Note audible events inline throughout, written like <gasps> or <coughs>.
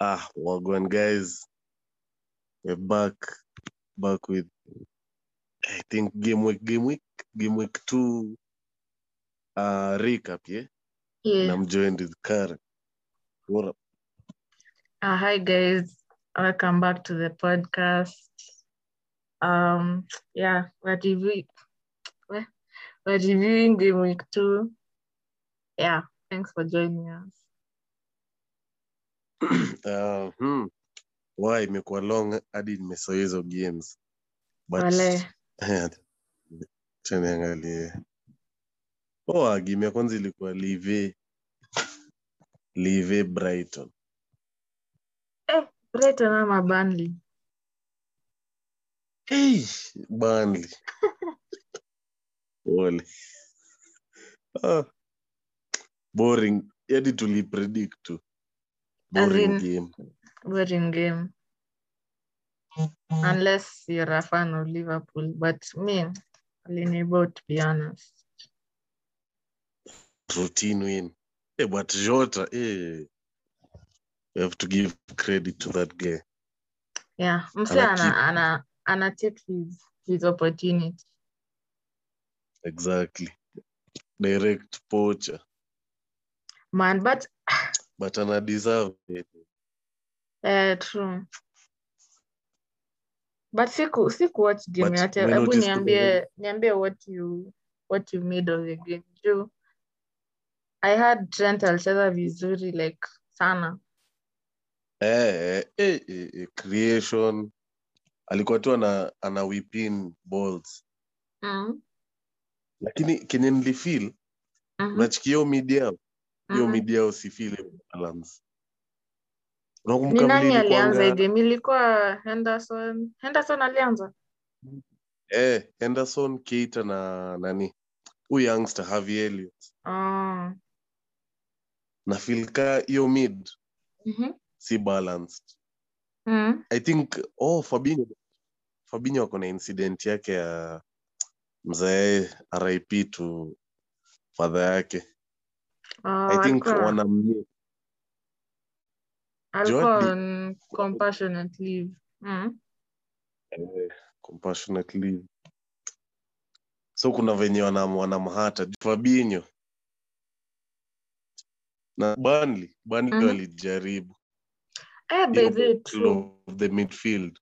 Ah, Wagwan guys. We're back. Back with I think game week, game week, game week two uh recap, yeah? And Yeah. I'm joined with Karen. What up? Uh, hi guys. Welcome back to the podcast. Um, yeah, we're reviewing we're reviewing game week two. Yeah, thanks for joining us. <clears throat> uh, hmm. Why imekuwa long hadi nimesahau hizo games. But <laughs> niangalie. Oh, game ya kwanza ilikuwa Live Live Brighton. Eh, Brighton ama Burnley. Hey, Burnley. <laughs> Pole. Ah, boring. Hadi tulipredict tu. Boring in- game. Boring game. Unless you're a fan of Liverpool, but me, Alinebo, to be honest. routine win. Eh, but Jota, eh, you have to give credit to that guy. Yeah, Mse Ana ana, keep- ana, ana take his, his opportunity. Exactly. Direct poacher. Man, but <sighs> <laughs> But ana deserve it. uh, true. But siku siku watch game yote. Hebu niambie niambie what you what you made of the game. Juu I had Trent alicheza vizuri like sana. Eh, eh, eh, eh, eh, creation. Alikuwa tu ana, ana whipin balls. Mm. Lakini kenye nilifeel, Mhm. unachikia hiyo mid yao, hiyo mid yao si feel balance. Ni Unakumbuka nani alianza hivi ilikuwanga Henderson. Henderson alianza. eh, Henderson, Keita na nani? Huyu youngster Harvey Elliott. Oh. Na filka ka hiyo mid Mhm. si balanced. Mm. I think oh Fabinho Fabinho ako na incident yake ya mzae RIP to fadha yake. Oh, I think alikuwa wanamni alikuwa on compassionate leave. Mm. Uh, compassionate leave. So kuna venye wanam wanamhata Fabinho na Burnley Burnley walijaribu Eh, true. of the midfield.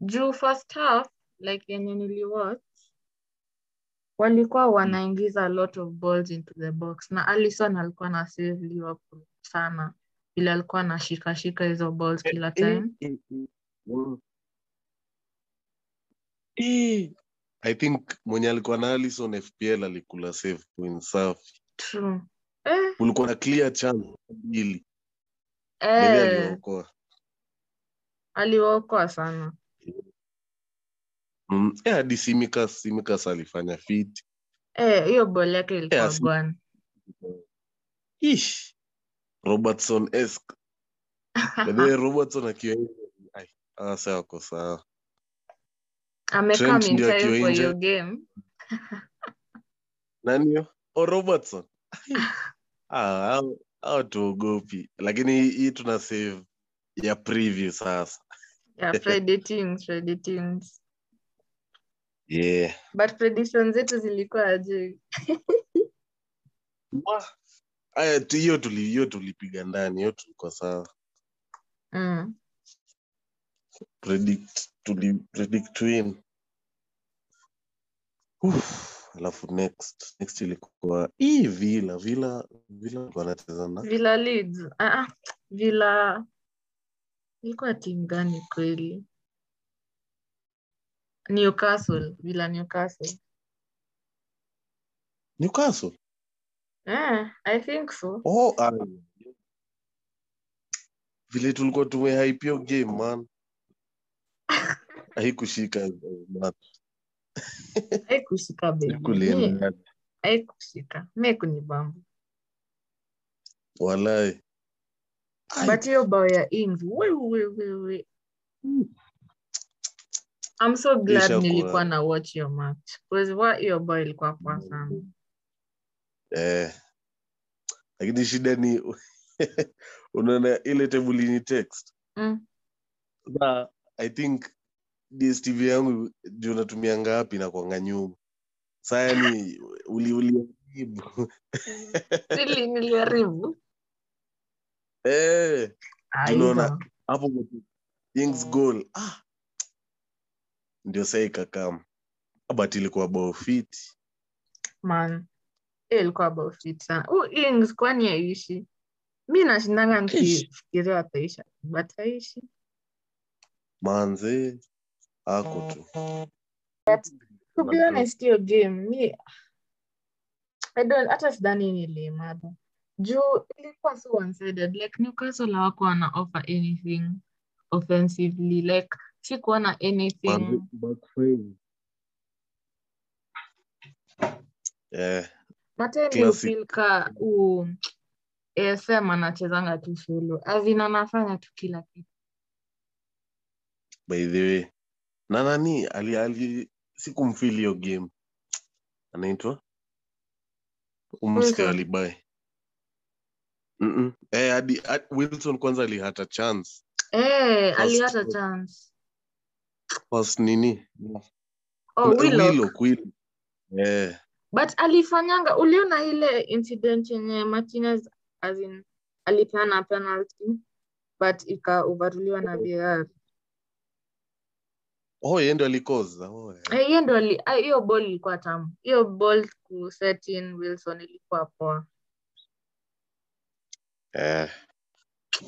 juu first half like yenye niliwatch walikuwa wanaingiza a lot of balls into the box na Alisson alikuwa na save Liverpool sana vile alikuwa anashika shika hizo balls kila time Eh, eh, eh, mm. Eh, I think mwenye alikuwa na Alisson FPL alikula save points safi. true eh, ulikuwa na clear chance mbili. Eh, aliokoa. aliokoa sana hadi Simikas Simikas alifanya fit. eh, bol ball yake ilikuwa Ish. Robertson esque. <laughs> Robertson akiwa asa wako sawa. amekaa nje. your game <laughs> Nani hiyo? Oh, Robertson. Ai. <laughs> Ah, tuogopi. Lakini hii tuna save ya preview sasa. yeah, Friday teams, Friday teams. Yeah. but predictions zetu zilikuwa. <laughs> Aya, hiyo hiyo tulipiga ndani, hiyo tulikuwa sawa. mm. Predict tuli predict win. Alafu next next ilikuwa hii Villa Villa Villa walikuwa wanacheza na Villa Leeds. Ah, ah, Villa ilikuwa timu gani kweli? Newcastle, Villa Newcastle. Newcastle. Yeah, I think so. Oh, ah, vile tulikuwa tumehype hiyo game man, <laughs> haikushika man. Haikushika baby. Haikushika. Mimi kunibamba. walai. But hiyo bao ya Ings, wewe wewe wewe. we. I'm so glad nilikuwa na watch your match. Because what your boy ilikuwa poa sana. eh, lakini shida ni <laughs> unaona ile table ni text. Mm. na i think dstv yangu ndio natumia ngapi na kwanga nyuma. Saa yani uliuliaribu <laughs> niliharibu. eh, unaona hapo Ings goal. Ah, ndio saa ikakama but ilikuwa bao fiti Man. Hiyo ilikuwa about fit sana. Huu Ings kwani haishi? Mi nashindanga nikifikiria ataisha, but haishi. manze ako tu To be honest, hiyo game mi hata sidhani nilimada juu ilikuwa so one-sided like Newcastle hawako wana offer anything offensively like sikuona anything. Manze, back five. Eh, mateni Classic. ufil ka u ASM anachezanga tu solo. Azin anafanya tu kila kitu. By the way na nani ali, ali sikumfili hiyo game. Anaitwa? Umske alibae. Eh, hadi- wilson kwanza alihata chance. Eh alihata chance first nini oh Willock. Willock, Willock. Eh, but alifanyanga uliona ile incident yenye martinez as in alipeana penalty but ikaovaruliwa na vr oh yeye ndo alikoza oh, yeah. Eh, hiyo ndo ali- ah, hiyo ball ilikuwa tamu hiyo ball ku in wilson ilikuwa poa Eh,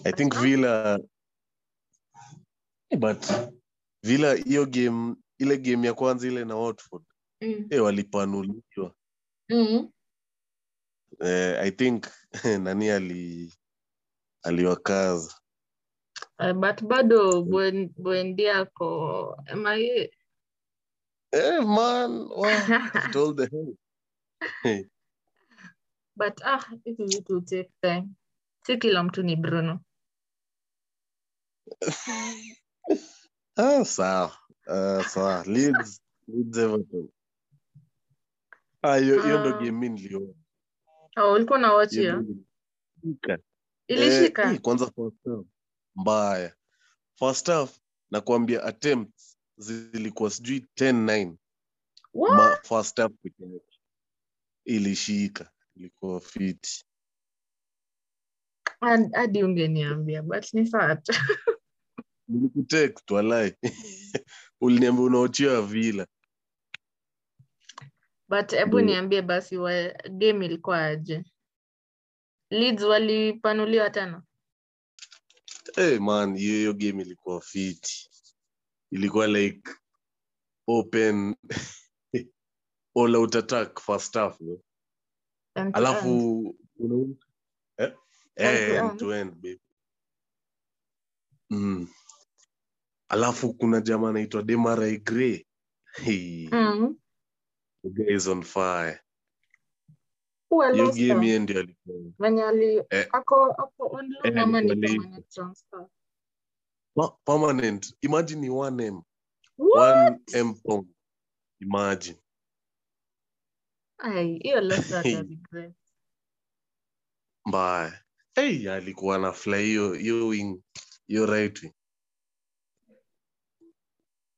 I think Villa but Villa hiyo game ile game ya kwanza ile na Watford mm. e, walipanuliwa Mm. eh, I think <laughs> nani ali aliwakaza uh, but bado Buen- buendia ko MIA. eh, man wow, it the hell. but ah vitu take time si kila mtu ni bruno <laughs> ah, sawa sawa Leeds, Leeds Everton ah, hiyo hiyo ndo game mimi niliona oh, ulikuwa na watch Hiyo ilishika Eh, eh, kwanza first half mbaya first half nakwambia attempts zilikuwa sijui 10-9 What? ma first half pekee yake ilishika ilikuwa fiti Had- hadi ungeniambia but ni sawa nilikutext walai <laughs> uliniambia unaochia vila but hebu Ndio. niambie basi wa, game ilikuwa aje leads walipanuliwa tena hey, man hiyo game ilikuwa fiti ilikuwa like open <laughs> all out attack first half no? Alafu end. una- eh? Eh, end to end, baby. Mm. Alafu kuna jamaa anaitwa Demarai Gray. Hey, Mm. the guy is on fire. Hiyo game yeye ndio alikuwa. Venye ali Eh. Eh, permanent. Imagine ni 1m 1 What? m pound imagine. Ai, hiyo Leicester ata regret. mbaya. Hey, alikuwa na fly hiyo hiyo wing. Hiyo right wing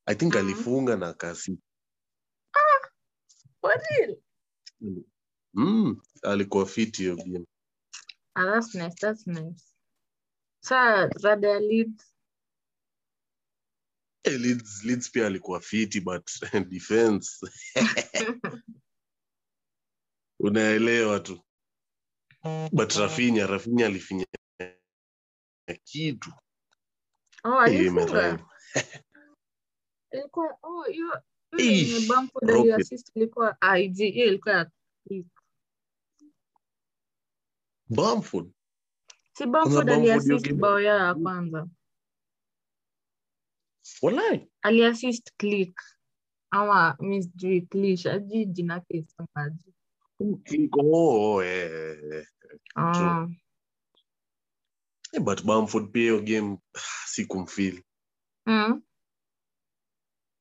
i think Mhm. alifunga na kasi For real? mm, alikuwa fit hiyo game Ah, that's nice, that's nice. Sa rada hey, Leeds, Leeds pia alikuwa fiti but <laughs> defense <laughs> unaelewa tu but rafinya rafinya alifinya kitu oh, imerhyme. <laughs> Ilikuwa oh, hiyo Ish, yenye Bamford ilikuwa IG, hiyo ilikuwa ya Bamford si Bamford aliassist bao yao ya kwanza. walai. Aliassist click. Ama mi sijui click, ajui jina yake isemaje. Click oh, eh, eh, Ah, Yeah, but Bamford pia hiyo game sikumfeel mm.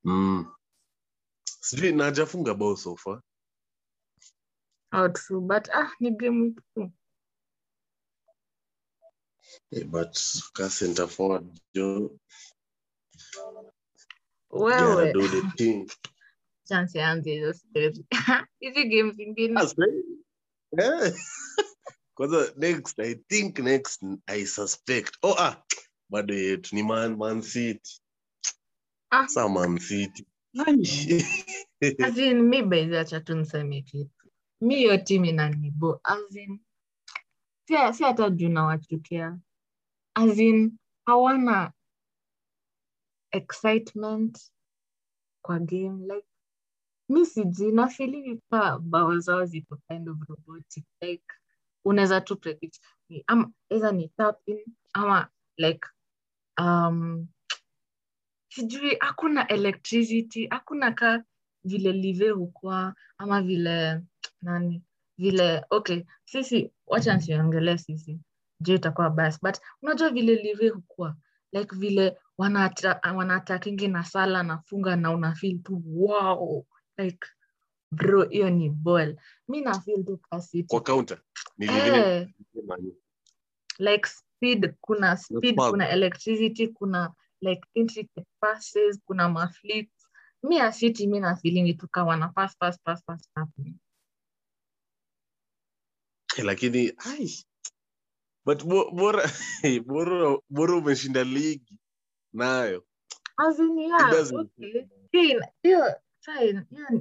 Mm. sijui na hajafunga bao so far Oh, true. But ah, ni game. Eh, but ka center forward jo wewe gotta do the thing. chance yanze hizo <laughs> hizi game zingine sasa- <laughs> kwanza next i think next i suspect oh ah bado yetu ni man, man city Ah. sa man city <laughs> As in, mi baidhi acha tu niseme kitu mi hiyo timu inanibo As in, si hata juu nawachukia Azin, in, hawana excitement kwa game like mi sijui nafili ka bao zao ziko kind of robotic like unaweza tu predict. Ni- ama either ni tap in ama like um, sijui hakuna electricity hakuna ka vile live hukwa ama vile nani vile okay sisi wacha nsiongelee sisi juu itakuwa bas but unajua vile live hukua like vile wanata- wanatakingi na sala nafunga na unafil tu wow like bro hiyo ni ball mi nafil tu vingine eh, like speed kuna speed kuna electricity kuna like intricate passes kuna maflick mi asiti mi na feeling tu kawa na pass pass pass pass Eh, lakini ai. But bo- bora <laughs> bora bora umeshinda ligi nayo. Hiyo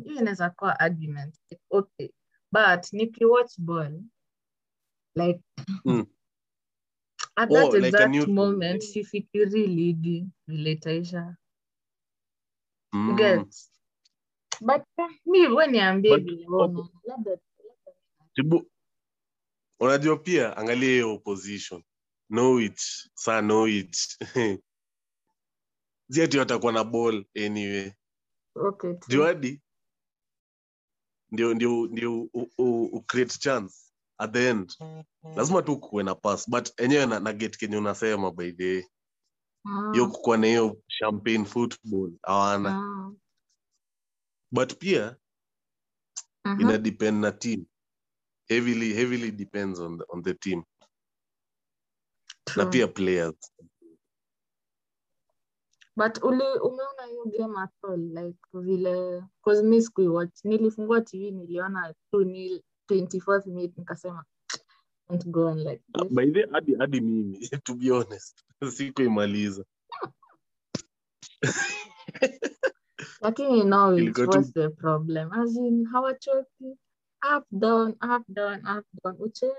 inaweza kuwa argument. Okay. But nikiwatch ball like Mm. At Oh, that like exact neutral. moment sifikiri ligi vile itaisha Mm. get? But uh, mi we niambie wewe labda Tibu, unajua pia angalia hiyo opposition. Norwich saa it. Ziati <laughs> watakuwa na ball anyway. Okay juadi ndio ndio ndio u, u, u, u create chance at the end. Lazima tu kuwe na pass but enyewe na, na get kenye unasema by the way. Hiyo kukuwa na hiyo champagne football hawana. Mm. but pia mhm. ina depend na team. Heavily heavily depends on the, on the team. Na pia players. But uli umeona hiyo game at all? Like vile cause mi sikuiwatch. Nilifungua tv niliona tu ni 24th minute nikasema can't go on like this. by the hadi hadi mimi <laughs> to be honest <laughs> sikuimaliza. Lakini no tu- what's the problem. As in hawachoki up down up down up down. Uche?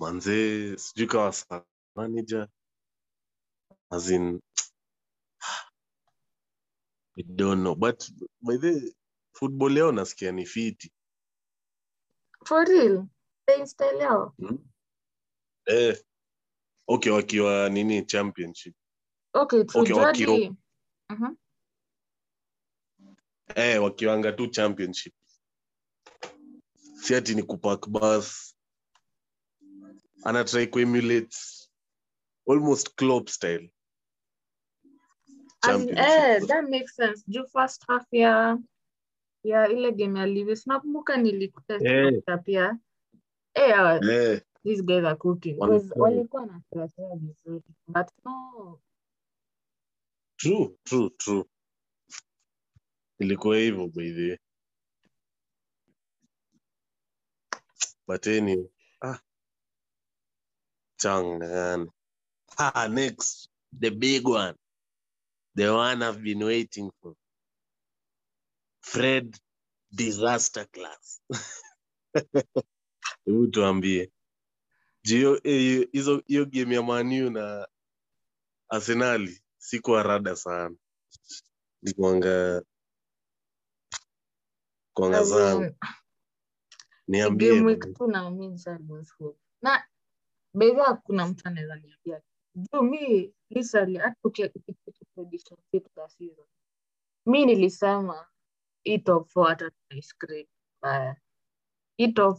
Manzee sijui kawa sa manager. As in <sighs> I don't know but by the football leo nasikia ni fiti for real they style yao. Eh, okay wakiwa nini championship? Okay Okay, wakio- mm Mhm. eh, wakiwanga tu championship. Si ati ni kupak bus. Anatrai kuemulate. Almost club style. In, eh, that makes sense. Juu first half ya ya ile game ya Leeds nakumbuka nilikutest hey. pia? Eh, uh, hey. these guys are cooking. Because walikuwa na cheza vizuri. But no. True true true. Ilikuwa hivyo by the way. But anyway. Ah. Changan. Ah next. The big one. The one i've been waiting for fred disaster class hebu tuambie hiyo eh, hizo hiyo game ya manu na arsenali sikuwa rada sana nikuanga kuanga zangu in, niambie game week bwana. na mi nisha na bedha hakuna mtu anaweza niambia juu mi literally hata uki- ukicheki prediction zetu za season mi nilisema hata tunaiscrape mbaya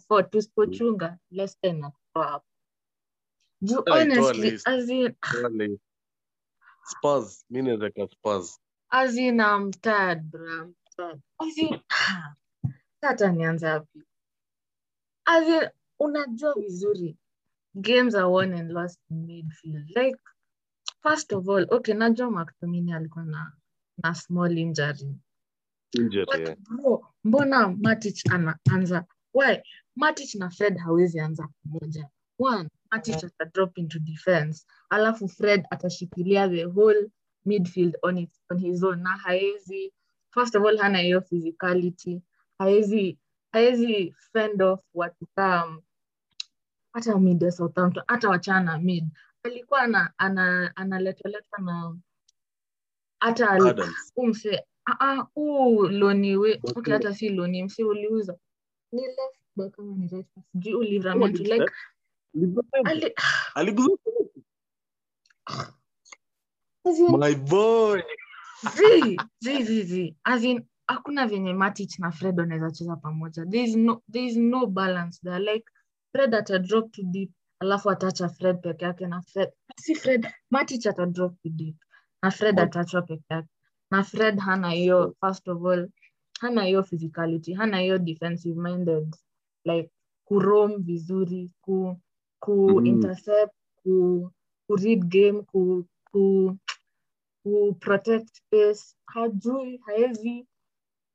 four tusipochunga Leicester inatoa hapo juu honestly azin. <sighs> Spurs, mi naweka Spurs. as in I'm tired bro. I'm tired. As in <sighs> hata nianze wapi unajua vizuri games are won and lost in midfield. Like first of all okay najua mctominay alikuwa na na small injury Injury, But yeah. bro, mbona Matic anaanza why? Matic na Fred hawezi anza pamoja. One Matic ata drop into defense. Alafu Fred atashikilia the whole midfield on, it, on his own. Na haezi first of all hana hiyo physicality. Haezi haezi fend off watu kama hata mid ya Southampton hata wachana mid. Alikuwa ana, ana, analetwaletwa na hata ali- Adams. huu mse ah, ah, huu loni we okay, hata si loni msi uliuza. Ni left back ama ni right back? Sijui ulivramia like ali Aliguza- My boy. zi zi zi zi. As in hakuna venye Matic na Fred wanaweza cheza pamoja. There is no there is no balance there. Like Fred ata drop too deep alafu ataacha Fred peke yake na Fred. Si Fred Matic ata drop too deep. Na Fred ataachwa peke yake na Fred hana hiyo first of all hana hiyo physicality hana hiyo defensive minded like kurom vizuri ku ku Mhm. intercept ku, ku read game ku, ku ku protect space. Hajui haezi.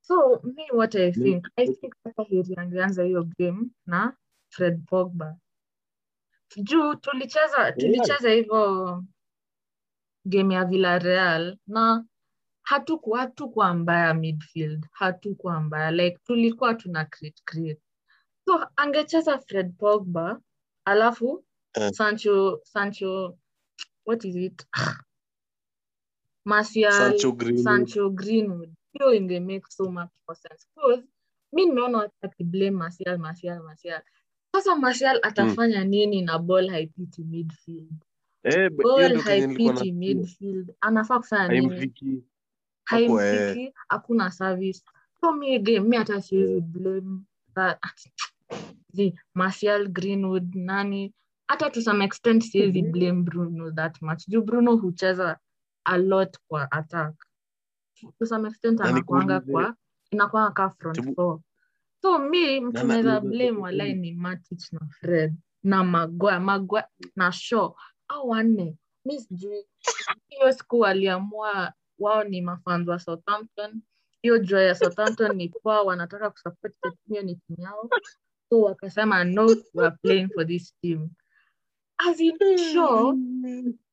So me what i think i think sasa heri angeanza hiyo game na fred pogba. Juu tulicheza tulicheza hivyo game ya villarreal na hatukuwa hatukuwa mbaya midfield hatukuwa mbaya like tulikuwa tuna create create so angecheza fred pogba alafu uh. sancho sancho what is it <sighs> Martial, Sancho Greenwood. Sancho Greenwood. Hiyo inge make so much more sense. Because mi nimeona watu wakiblame Martial, Martial, Martial. Sasa Martial atafanya nini na ball haipiti midfield? Eh, Ball haipiti midfield. Anafaa kufanya nini? Haimfikii. Hapo, eh. Haimfiki, hakuna service. So mi again mi hata siwezi blame that. The Martial, Greenwood, nani. Hata to some extent siwezi blame Bruno that much. Juu Bruno hucheza a lot kwa attack. To some extent anakwanga kwa inakwanga ka front four. So mi mtu Na- naweza blame walai ni Matic na Fred na Maguire, Maguire na Shaw au wanne. Mi sijui hiyo siku waliamua wao ni mafans wa Southampton. Hiyo jua ya Southampton ni kwao, wanataka kusupport the team, hiyo ni timu yao. So wakasema no, we are playing for this team. As in sure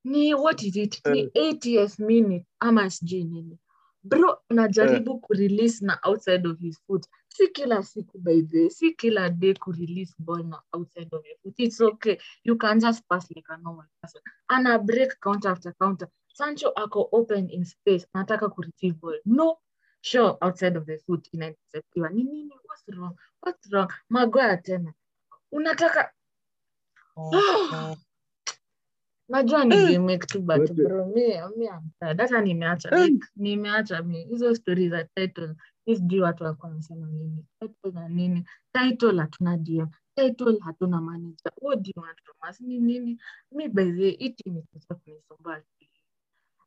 ni what is it? Ni 80th minute ama sijui nini. Bro unajaribu kurelease na outside of his foot. Si kila siku by the si kila day kurelease ball na outside of your foot. It's okay. You can just pass like a normal person. Ana break counter after counter sancho ako open in space. Anataka ball. No sure outside of the foot inainterceptiwa ni nini? What's wrong? What's wrong? Magoya tena. Unataka <gasps> najua ni game tu but bro mi mi I'm nimeacha like, nimeacha mi hizo stori za title. Mi sijui watu walikuwa wanasema nini? Title na nini? Title hatuna DM title hatuna manager. Us? Ni nini? Mi by the way, hii kunisumbua.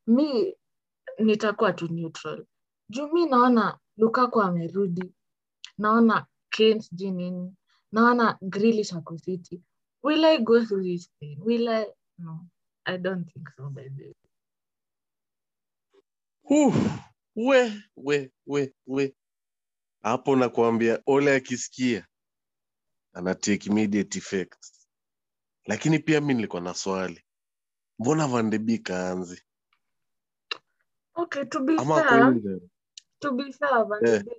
Mi nitakuwa tu neutral. Juu mi naona Lukaku amerudi. Naona Kane sijui nini. Naona grilish ako City. Will I go through this thing? Will I? No I don't think so by the way. We we we we. Hapo nakuambia ole akisikia ana take immediate effects. Lakini pia mi nilikuwa na swali. Mbona vandebi kaanzi aanzi Okay, to be ama fair, to be fair, Van de. Beek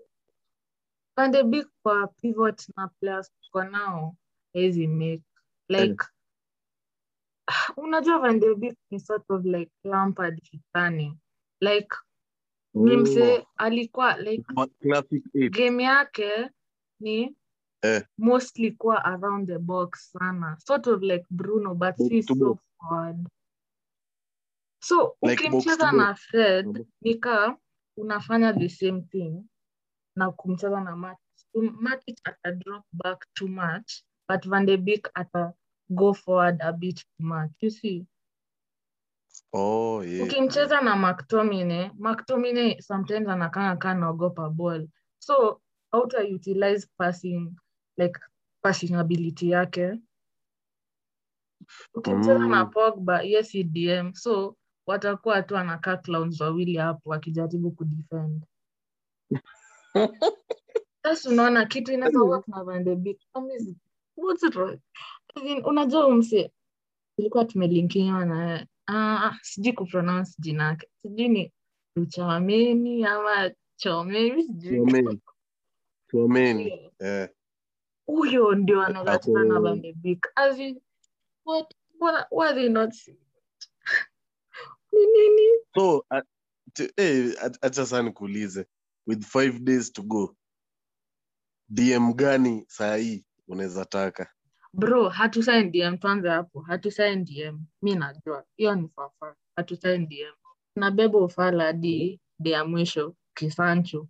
Van de Beek kwa pivot na players tuko nao hezi make. Like <sighs> unajua Van de Beek ni sort of like Lampard kitani like ni mse alikuwa like game yake ni Eh. mostly kuwa around the box sana. Sort of like Bruno but si so forward so Like ukimcheza na Fred ni nika unafanya the same thing na kumcheza na Matic Matic ata drop back too much but Van de Beek ata go forward a bit too much you see. Oh, yeah. ukimcheza na McTominay McTominay sometimes anakaa kaa naogopa ball. So hauta utilize passing like passing ability yake? Ukicheza na Mm. Pogba yes si DM so watakuwa tu wanakaa clowns wawili hapo wakijaribu kudefend <laughs> sasa unaona kitu inaweza work na Van de Beek What's wrong? As in, unajua huyu tulikuwa tumelinkiwa na ah, sijui kupronounce jina yake sijui ni Uchameni ama Chomeni sijui. Eh. huyo ndio anaweza Ako- na Van de Beek as in what what what are they not seeing? Ni nini? So, uh, t- eh, ach- nikuulize. With five days to go. DM gani saa hii unaweza taka? bro hatusain dm tuanze hapo. Hatusain dm mi najua. Hiyo ni fafa hatusain dm tunabeba ufala hadi de ya mwisho kisancho.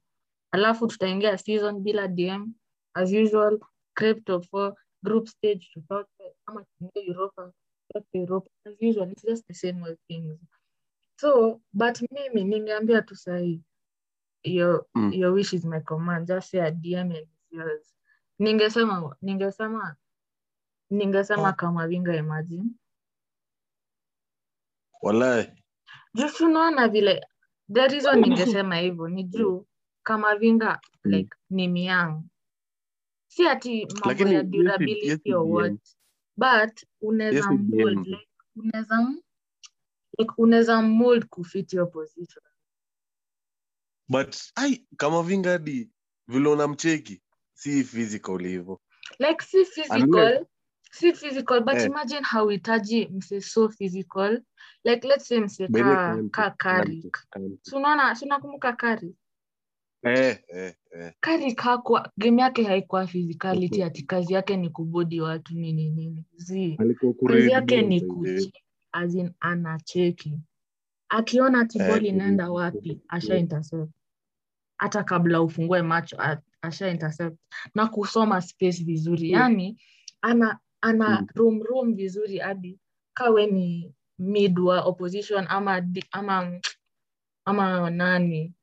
Alafu tutaingia season bila dm as usual crypto for group stage tutoke ama tuingie europa tutoke europa. As usual it's just the same old things so but mimi ningeambia tu sahii your, Mm. your wish is my command just say dm and yours. Ningesema ningesema ningesema kama vinga imagine. Walai juu tunaona vile the reason ningesema hivyo ni juu kama vinga Mm. like ni miang si ati mambo ya durability or what but unaweza Yes, like unaweza unaweza mold kufit your position But ai kama vingadi vile unamcheki si physical hivyo. like si physical Unless- si physical but Eh. imagine hauhitaji mse so physical like let's say mse ka, ka Kante, Carrick Kante. si unaona si unakumbuka Carrick Eh, eh, eh. kari kakwa game yake haikuwa physicality hati ati kazi yake ni kubodi watu nini nini zi kazi yake ni way. kucheki as in anacheki. Akiona ati Eh, inaenda wapi asha intercept. Hata kabla ufungue macho asha intercept. Na kusoma space vizuri. Yani ana ana Mm. room room vizuri hadi kawe ni mid wa opposition ama ama ama nani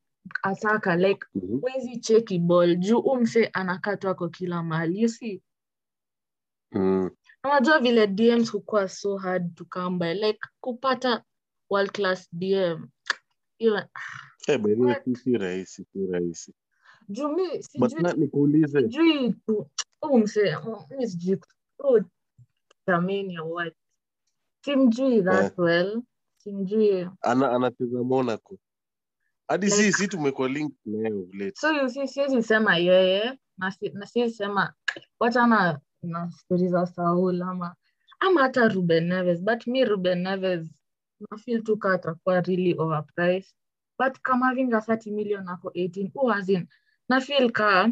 ataka like Mhm. wezi cheki ball. Juu umse anakatwako kila mahali. You see? Mm. Unajua vile dms hukuwa so hard to come by like kupata world class dm hiyo Eh, way, What? si si rahisi, si rahisi. sijui tu huu mi sijui simjui that well simjui ana anacheza Monaco. Hadi si Like- si tumekuwa link nayo so siwezi sema yeye na siwezi sema wachana na stori za Saul ama ama hata Ruben Neves but mi Ruben Neves nafeel tu kaa atakuwa really overpriced but kama vinga 30 million ako 18 oh, as in nafeel kaa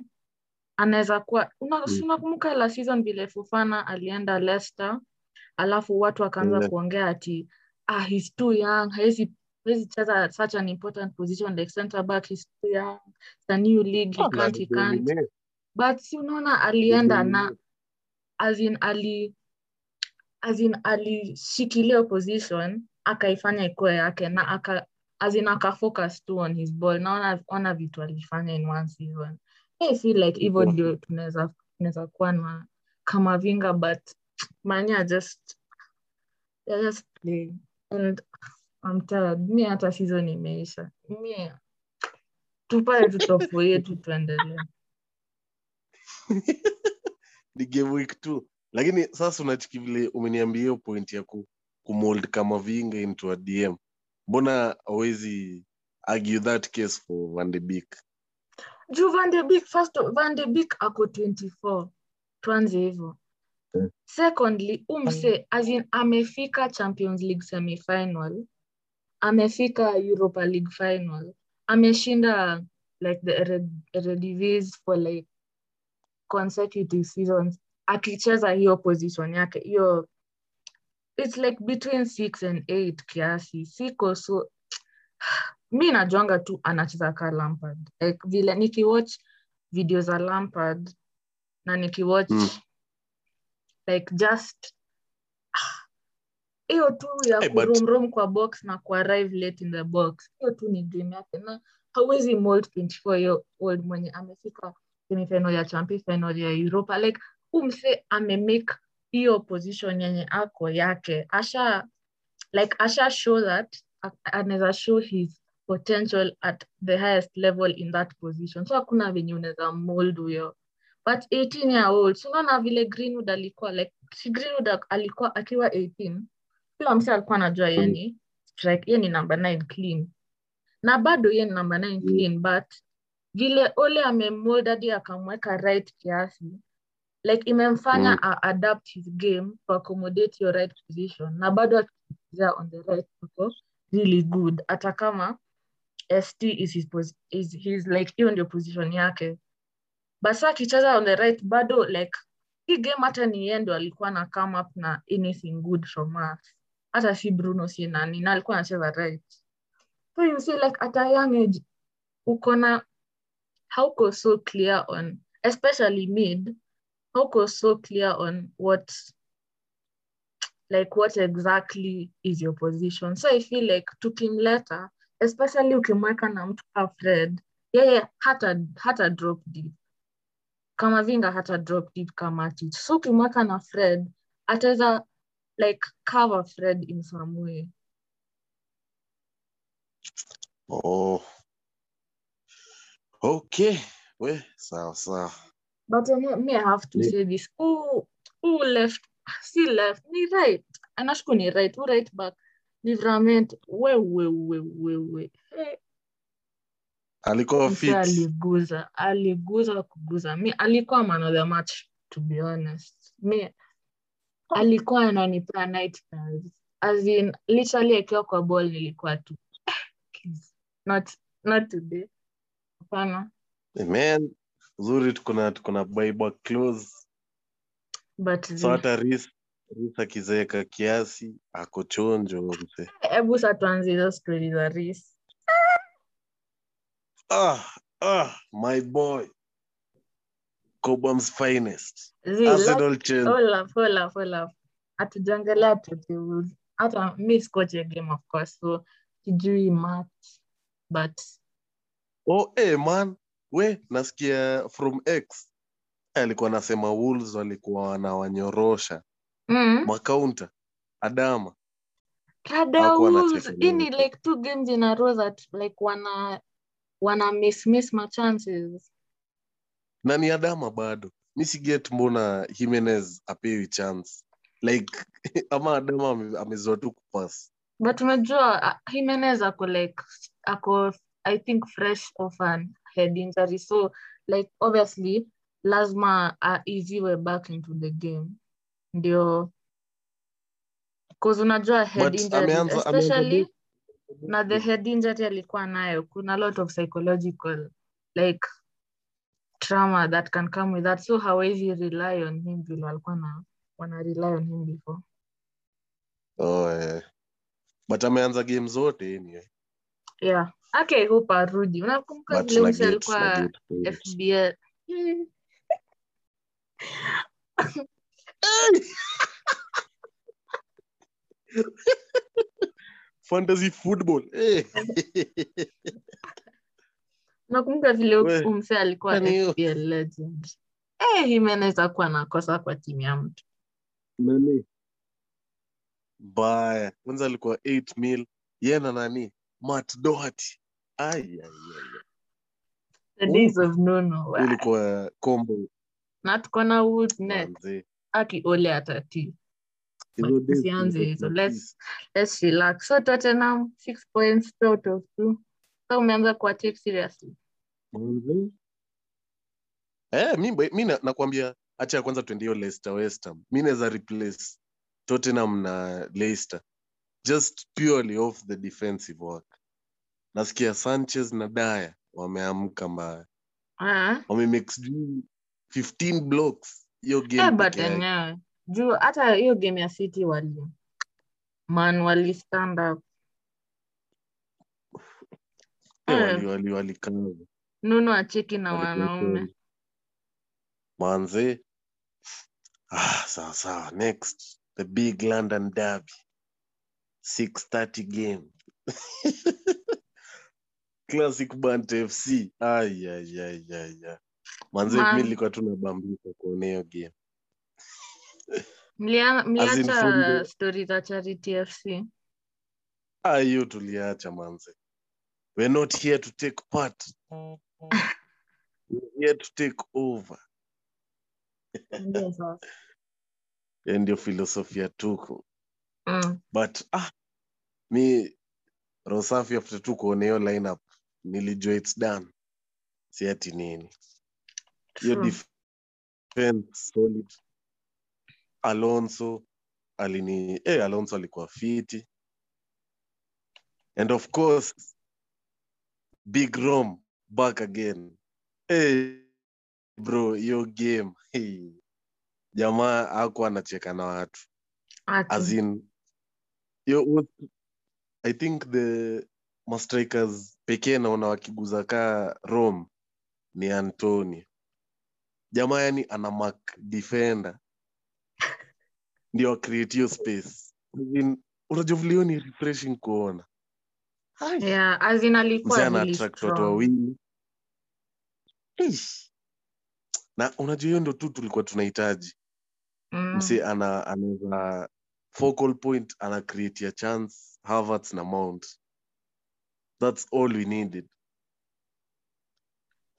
anaweza kuwa una- Mm. unakumbuka la season vile Fofana alienda Leicester alafu watu wakaanza Yeah. kuongea ati ah, he's too young hawezi hawezi cheza such an important position like center back he's too young it's a new league he Ah, can't he can't but si unaona alienda na alidominate. As in ali as in alishikilia position akaifanya ikuwe yake na aka as in akafocus tu on his ball. Naona ona vitu alifanya in one season. I feel like hivyo ndio tunaweza tunaweza kuwa na kama vinga but manya just they're just playing and I'm tired. Mi hata season imeisha. Mi tupae tutofu yetu tuendelee <laughs> ni game week two lakini sasa unachiki vile umeniambia hiyo point ya ku, kumold kama vinga into a dm mbona awezi argue that case for Van de Beek? Juu Van de Beek first Van de Beek ako 24 tuanze hivyo. Mm. secondly umse as in amefika champions league semifinal amefika europa league final ameshinda like the eredivis for like consecutive seasons akicheza hiyo position yake hiyo it's like between six and eight kiasi. Siko so <sighs> mi najuanga tu anacheza ka Lampard. Like vile nikiwatch video za Lampard na nikiwatch Mm. like just <sighs> hiyo tu ya Eh, but- kwa box na kuarrive late in the box. Hiyo tu ni dream yake na hawezi mold 24 year old mwenye amefika semifinal ya champions final ya europa like umse amemake hiyo position yenye ako yake? Asha like asha show that anaweza show his potential at the highest level in that position. So hakuna venye unaweza mold huyo. But 18 year old so vile greenwood alikuwa like si greenwood alikuwa akiwa 18 kila mse alikuwa anajua yeye ni strike yeye ni number 9 clean. Na bado yeye ni number 9 Mm. clean but vile ole amemold hadi akamweka right kiasi like imemfanya Mm. a adapt his game to accommodate your right position. Na bado akichezea on the right ako really good. Hata kama st is his, is his like hiyo ndio position yake. Basa akicheza on the right bado like hii game hata ni yeye alikuwa na come up na anything good from us. Hata si bruno si nani na alikuwa anacheza right. So you see like at a young age uko na hauko so clear on especially mid hauko so clear on what like what exactly is your position? So i feel like tukimleta especially ukimweka na mtu fred yeye hata hata drop deep. Kama vinga hata drop deep kama tich so ukimweka na fred ataweza like cover fred in some way. Oh. Okay. Oui, sawa sawa. But me, have to Yeah. say this. Who who left? See left. Ni right. Anashku ni right. Who right back? Livrament. We we we we we. Hey, Alikuwa fit. aliguza. Aliguza kuguza. Me alikuwa man of the match to be honest. Me alikuwa ananipea nightmares. As in literally akiwa kwa ball nilikuwa tu. <coughs> Not not today. Hapana. Man, zuri tukona tukona tuko Bible close. But So hata Ris akizeeka kiasi ako chonjo mse. hebu sa tuanze hizo stori za ris Ah, ah, my boy. Cobham's finest. Arsenal hold. Hatujaongelea Totti Hata mi sikoche game of course, so sijui match but Oh, hey, man. We, nasikia from X. Alikuwa anasema Wolves walikuwa wanawanyorosha. mm, Makaunta. Adama. ini like two games in a row that like wana wana miss miss ma chances. na ni adama bado mi siget mbona himenez apewi chance like <laughs> ama adama ame- amezoa tu kupas But unajua himenez ako like ako I think fresh of an head injury so like obviously lazima aiziwe back into the game. Ndio. Cause unajua head but injury ameanza especially ameanza na the head injury alikuwa nayo kuna lot of psychological like trauma that can come with that. So hawezi rely on him vile walikuwa na wana rely on him before? Oh, eh. but ameanza game zote anyway. Yeah ake I hope arudi unakumbuka vile na mse get, alikuwa na get point. FBL <laughs> fantasy football. Eh. <laughs> nakumbuka vile umse alikuwa FBL legend eh Jimenez akuwa nakosa kwa timu ya mtu. Nani? Mbaya kwanza alikuwa 8 mil. Ye na nani Matt Doherty Ay, ay, ai. the days of Nuno. Ilikuwa combo na tuko na Wolves next aki ole atati. Tulikuwa hizo. let's let's relax. So Tottenham six points out of two. So umeanza kuwa take seriously. Eh, mi, mi na- nakwambia acha kwanza tuende hiyo Leicester West Ham. Mi naweza replace Tottenham na Leicester. Just purely off the defensive work. Nasikia Sanchez na daya wameamka mbaya. Wamemake sijui 15 blocks hiyo game eh juu hata hiyo game ya City wali man wali stand up Eh, eh wali wali walikaza. Nuno acheki na wanaume. Manze. Ah, sawa sawa. Next, the big London derby. 6:30 game. <laughs> Classic band FC. Ai. Manze Man. mimi nilikuwa tu nabambika kuona hiyo game. Mliacha stori za charity fc Ah, hiyo tuliacha manze. We're not here to take part. We're here to take over. <laughs> Hiyo ndio filosofia tuko. Mm. But ah, mi Rosafi after tu kuona hiyo lineup nilijua it's done. Si ati nini. Hiyo defense solid. Alonso alini eh, Alonso alikuwa fiti. And of course Big Rom back again. Hey, bro, hiyo game. Hey. Jamaa aku anacheka na watu. Ati. Yo, I think the mastrikers pekee naona wakiguza kaa Rome ni antoni. Jamaa yani ana mak defender. Ndio create hiyo space. Unajua vile hiyo ni refreshing kuona. Yeah, ana watu wawili. Na unajua hiyo ndo tu tulikuwa tunahitaji. Mm. ana anaweza focal point ana create a chance Havertz na Mount that's all we needed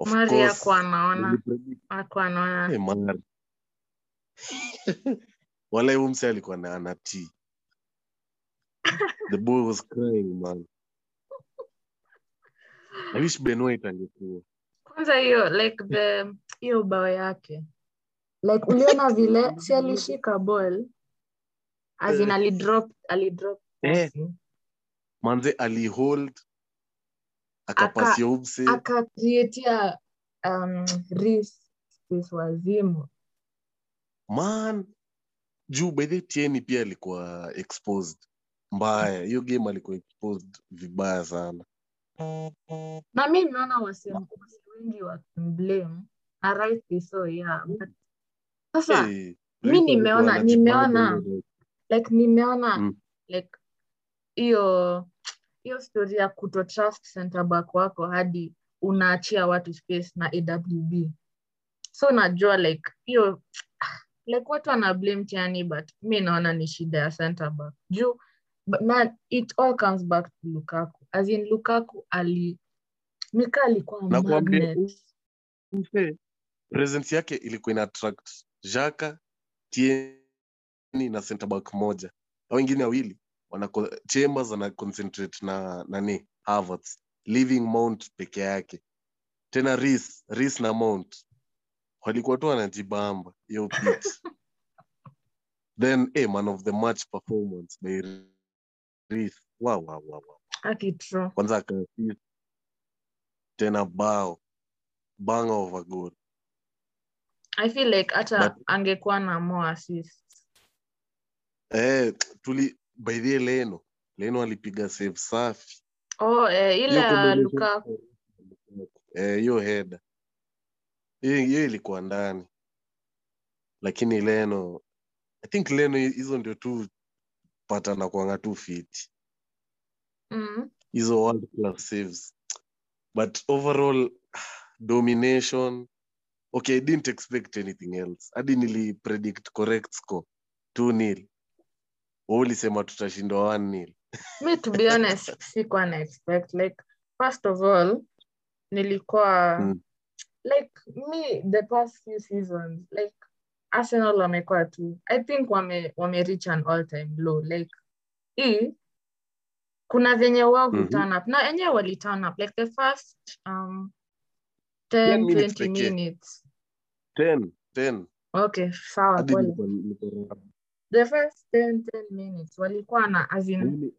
of Mari course anaona, anaona. Eh, Mari. <laughs> wala huyu alikuwa na anatii the boy was crying man I wish Benoit angekuwa Kwanza hiyo like the hiyo bao yake. Like uliona vile <laughs> si alishika ball as in Eh. alidrop alidrop Eh. manze alihold akapasia umse akacreatia um, space wazimu. man juu bedhe tieni pia alikuwa exposed mbaya hiyo game alikuwa exposed vibaya sana Na mi naona wase wengi wakimblame na rightly so yeah. But, sasa mi nimeona- nimeona- like nimeona Mm. like hiyo hiyo story ya kuto trust center back wako hadi unaachia watu space na AWB so najua like hiyo like watu wana blame Tiani but mi naona ni shida ya center back. Juu but na it all comes back to Lukaku. As in Lukaku ali Mika alikuwa presence yake ilikuwa ina attract jaka Tieni na center back moja. Au wengine wawili wana Chambers ana concentrate na nani Havertz leaving Mount peke yake. Tena Reece Reece na Mount. Walikuwa tu wanajibamba hiyo pitch <laughs> then eh, man of the match performance by Reece wow, wow, wow, wow. kwanza akaasist tena bao. Bang over goal. I feel like hata angekuwa na more assists. Eh, tuli by the Leno Leno alipiga save safi. Oh eh, ile Lukaku eh, hiyo header. Hiyo hiyo ilikuwa ndani. Lakini Leno I think Leno hizo ndio tu patana kuanga tu fiti mm. hizo world class saves. But overall domination. Okay I didn't expect anything else. Hadi nili predict correct score. 2 nil wewe ulisema tutashindwa 1 nil. <laughs> Me to be honest sikuwa na expect like first of all nilikuwa Mm. like me the past few seasons like arsenal wamekuwa tu i think wame, wame reach an all time low like hii kuna venye wao Mhm. huturn up na enyewe wali turn up like the first um, 10 10 minutes 20 minutes. 10 10 okay sawa pole the first 10 10 minutes walikuwa na as in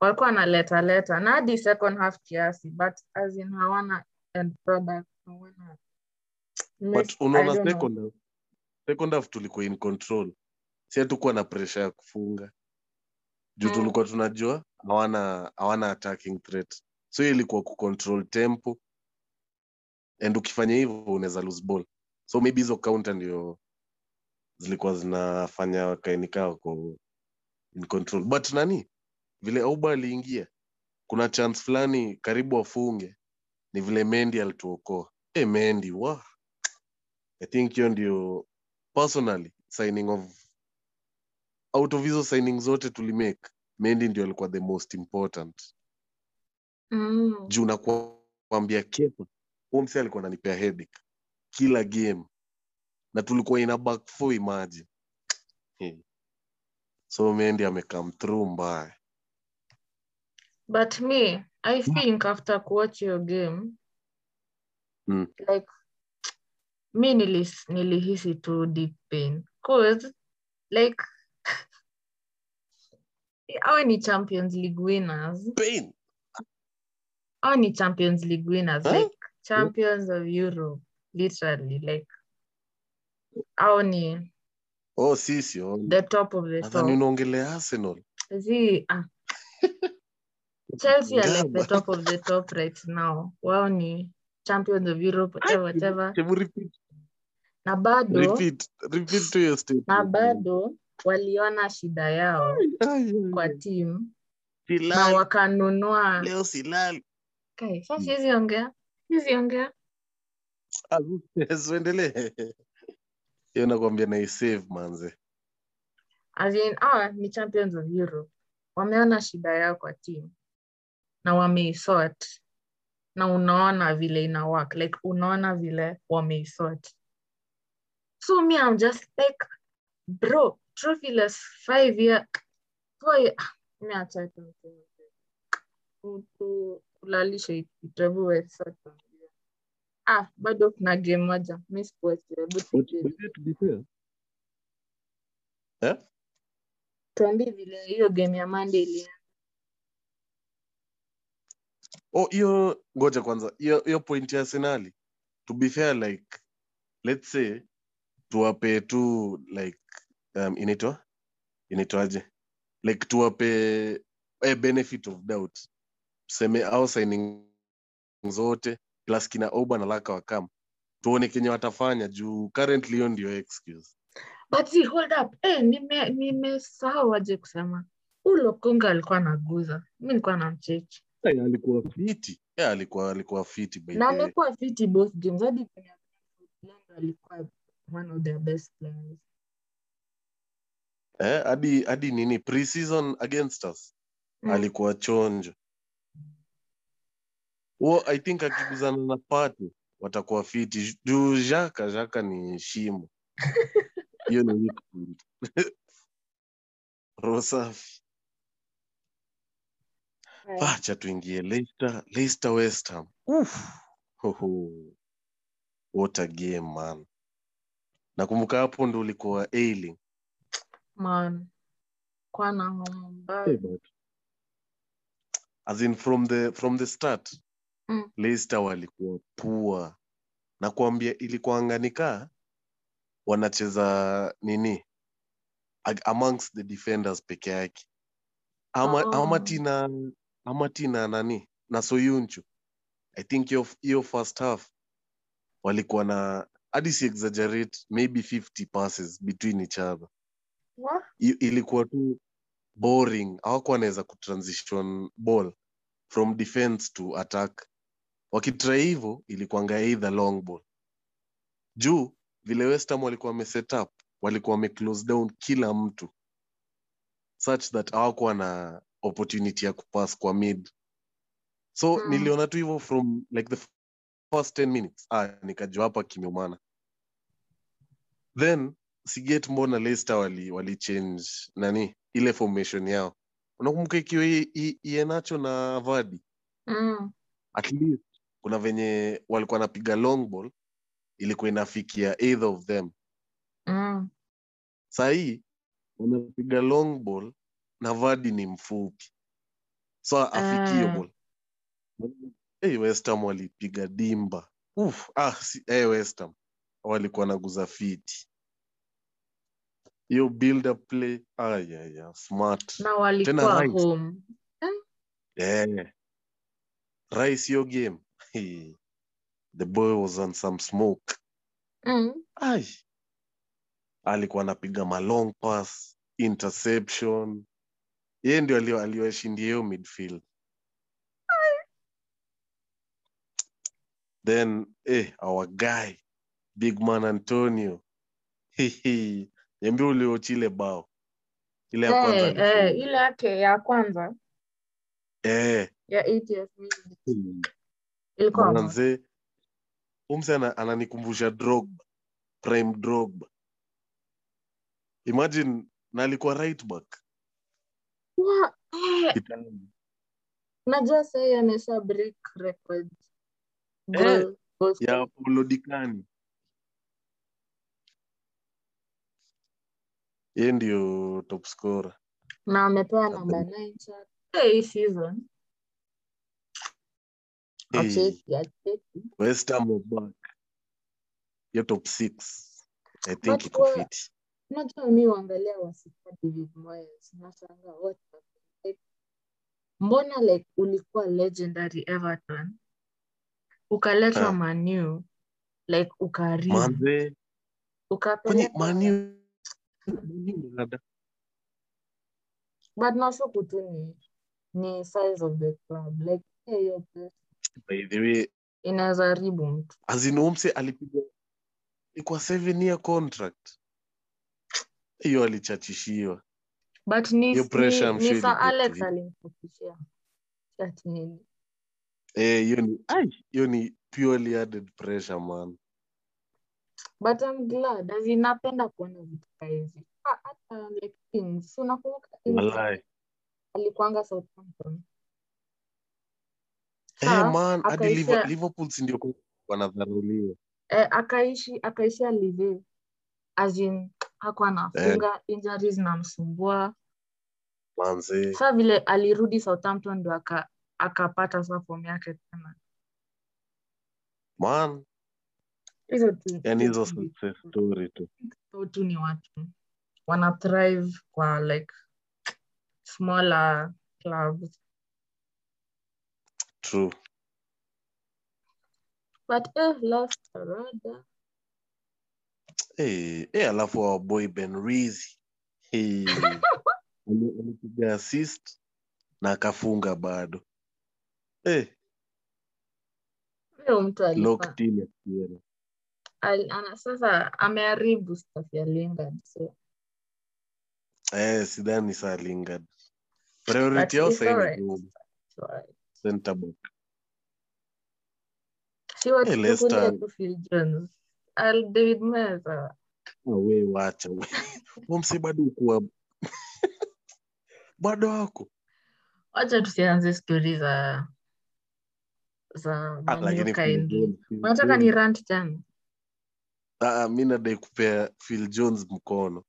walikuwa wanaleta leta na hadi second half kiasi but as in hawana end product hawana but unaona second half second half tulikuwa in control. Si hatukuwa na pressure ya kufunga. Juu Mm. tulikuwa tunajua hawana hawana attacking threat. So hiyo ilikuwa kucontrol tempo. And ukifanya hivyo unaweza lose ball. So maybe hizo counter ndio zilikuwa zinafanya wakaenikaa ko in control. But nani? Vile auba aliingia. Kuna chance fulani karibu wafunge ni vile mendi alituokoa. Hey, mendi wa i think hiyo ndio personally signing of out of hizo signing zote tulimake mendi ndio alikuwa the most important. Mm. juu nakuambia kepa huo mse alikuwa ananipea headache kila game na tulikuwa ina back four imagine. So mendi amecome through mbaya. But me, I think after kuwatch your game, Mm. like mi nilis, nilihisi tu deep pain. Cause like <laughs> awe ni Champions League winners, pain? Awe ni Champions League winners, Huh? like champions of Europe, literally like au ni oh si oh. the top of the top. unaongelea arsenal. Si ah, <laughs> Chelsea are like the top of the top right now. Wao ni champions of Europe, whatever, whatever. Na bado repeat, repeat to your statement. na bado waliona shida yao kwa team. Na wakanunua. Leo silali okay, sasa hizi ongea. Hizi ongea. Usiendelee <laughs> hiyo nakwambia naisave manze as in ah, ni champions of Europe wameona shida yao kwa team na wameisort na unaona vile ina work like unaona vile wameisort so me I'm just like bro trophyless five year four year ah, me acha tu tu kulalisha itabu website ah bado kuna game moja. Mi. Eh? tuambie vile hiyo game ya Monday ilienda oh hiyo ngoja kwanza. Hiyo hiyo point ya arsenali to be fair like let's say tuwape tu like um, inaitwa? Inaitwaje? Like tuwape a benefit of doubt. Tuseme au signing zote plus kina oba na laka wakam tuone kenye watafanya juu currently hiyo ndio excuse But see, hold up. Eh, nime nimesahau aje kusema. ulo Konga alikuwa anaguza. Mimi nilikuwa namcheki. Hey, alikuwa fiti yeah, alikuwa alikuwa fiti by Na amekuwa fiti both games. Hadi alikuwa one of their best players. eh, hadi hadi nini pre-season against us Mm. alikuwa chonjo huo i think akiguzana na pati watakuwa fiti juu jaka jaka ni shimo <laughs> hiyo ni roho safi Right. tuingie Leicester, Leicester West Ham. Uf. Hoho. What a game man. Nakumbuka hapo ndo ulikuwa ailing. Man. Kwa na homa mbaya. As in from the from the start Mm. Leicester walikuwa pua Na kuambia ilikuwa anganikaa wanacheza nini amongst the defenders peke yake. Ama, Oh. Amati na Amati na nani na soyunchu I think hiyo hiyo first half walikuwa na hadi si exaggerate maybe 50 passes between each other. What? Ilikuwa tu boring hawakuwa wanaweza kutransition ball from defense to attack wakitrai hivyo ilikuanga either long ball. Juu vile West Ham walikuwa wameset up walikuwa wameclose down kila mtu such that hawakuwa na opportunity ya kupass kwa mid. So Mm. niliona tu hivyo from like the first 10 minutes. Ah, nikajua hapa kimeumana. Then siget mbona Leicester wali, wali change nani ile formation yao. Unakumbuka ikiwa i- i- na vadi Mm. at least kuna venye walikuwa napiga long ball ilikuwa inafikia either of them. Mm. sahii wanapiga long ball na vadi ni mfupi. So afikio hiyo Ah. ball. Hey, westham walipiga dimba. Uf, ah, si, hey, westham walikuwa naguza fiti. Hiyo build up play ah, yeah, yeah, smart. Na walikuwa home. Home. yeah. Rice hiyo game <laughs> the boy was on some smoke. Mm. Ay, alikuwa anapiga malong pass interception. Yeye ndio aliwashindia hiyo midfield. Then eh, our guy big man antonio. Niambia uliochile bao. Ile ya kwanza hey, eh, ile yake ya kwanza. Eh, ya 80th moto. umse ananikumbusha Drogba, prime Drogba. Imagine na alikuwa right back. Najua sahii amesha break record Eh, ya. Paulo Dicani. Ndio top scorer. na amepewa namba 9 cha Eh, hii season acheki acheki. West Ham are back. Your top six. I think iko fit. unajua mi uangalia wasika David Moyes nashangaa what like, mbona like ulikuwa legendary Everton ukaletwa uh, Manu like ukaribu Manze, ukapeleka Manu but nashuku tu ni ni size of the club. Like hiyo pesa By the way, inaweza haribu mtu. Azinomse alipiga ilikuwa 7 year contract. Hiyo alichachishiwa. but ni, Hiyo ni, ni sa Alex alimfikishia ati nini? Eh, ni hiyo ni purely added pressure man. but I'm glad as inapenda kuona vitu kaa hata like things. Unakumbuka alikuanga Southampton Eh, Sa, man, hadi akaishia Liverpool si ndio wanadharuliwa. eh, akaishi akaishia live as in hakuwa Eh, anafunga injuries namsumbua manze. sa vile alirudi Southampton ndo aka akapata sa fomu yake tena. Man, hizo tu yani hizo hizo tu vitu success story tu. tu ni watu. Wana thrive kwa like smaller clubs True. but eh, last rada Hey, eh, alafu our boy Ben Reezy. Eh, <laughs> ali- alipiga assist na akafunga bado. hey. al, ana, sasa ameharibu staff ya Lingard so Eh, sidhani saa Lingard. Priority yao it's center back. si watu Leicester, tu Phil Jones al David Meza. ah, we wacha we. Huo mse bado wako. wacha tusianze stori za za Ah, unataka ni rant jana Ah, mi nadai kupea Phil Jones mkono.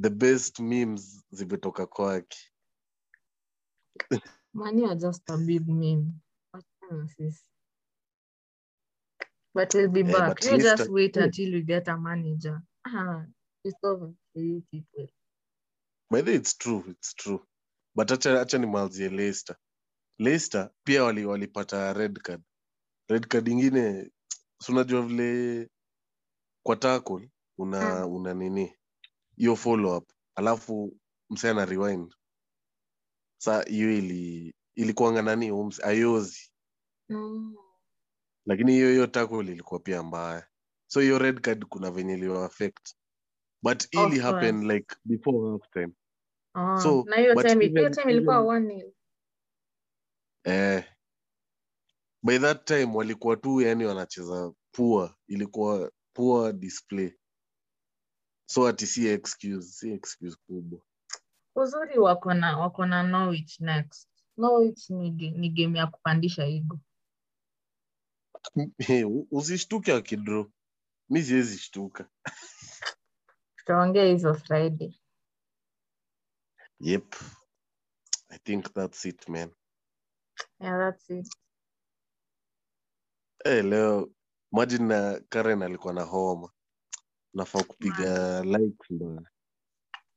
The best memes zimetoka kwake. U are just a big meme but we'll be back but you just Leicester, wait until you get a manager ah, it's over for you people by it's true, it's true. But acha acha nimalizie Leicester. Leicester pia wali walipata red card. Red card ingine unajua vile kwa tackle una mm. una nini? Hiyo follow up. Alafu msee ana rewind. Sa hiyo ili ilikuanga nani? ums, Ayozi. mm. Lakini hiyo hiyo tackle ilikuwa pia mbaya. So hiyo red card kuna venye iliwa affect. But ili happen like before half time. oh. So na hiyo time hiyo even time ilikuwa one eh by that time walikuwa tu yani wanacheza poor ilikuwa poor display so ati si excuse si excuse kubwa uzuri wako na wako na Norwich next. Norwich ni, ni game ya kupandisha igo usishtuke <laughs> akidro mi siwezi shtuka. <laughs> Tutaongea hizo Friday. Yep. I think that's it man. Yeah that's it. Hey, leo imagine na karen alikuwa na homa nafaa kupiga like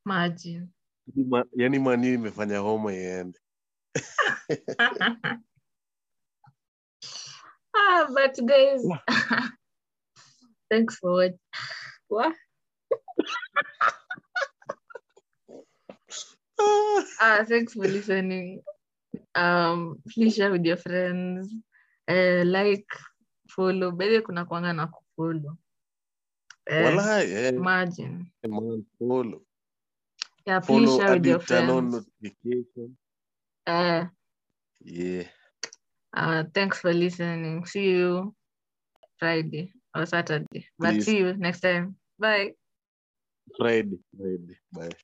imagine Yaani yaani mani imefanya homa iende. <laughs> Ah but guys <laughs> thanks for what what <laughs> Ah. thanks for listening. Um please share with your friends. Uh, like follow. Bedhe kuna kuanga na kufollow uh, walai eh, imagine. Follow Yeah, please follow share with your friends. notification Uh, yeah uh, thanks for listening. See you Friday or Saturday. But Please. see you next time. Bye. friday friday bye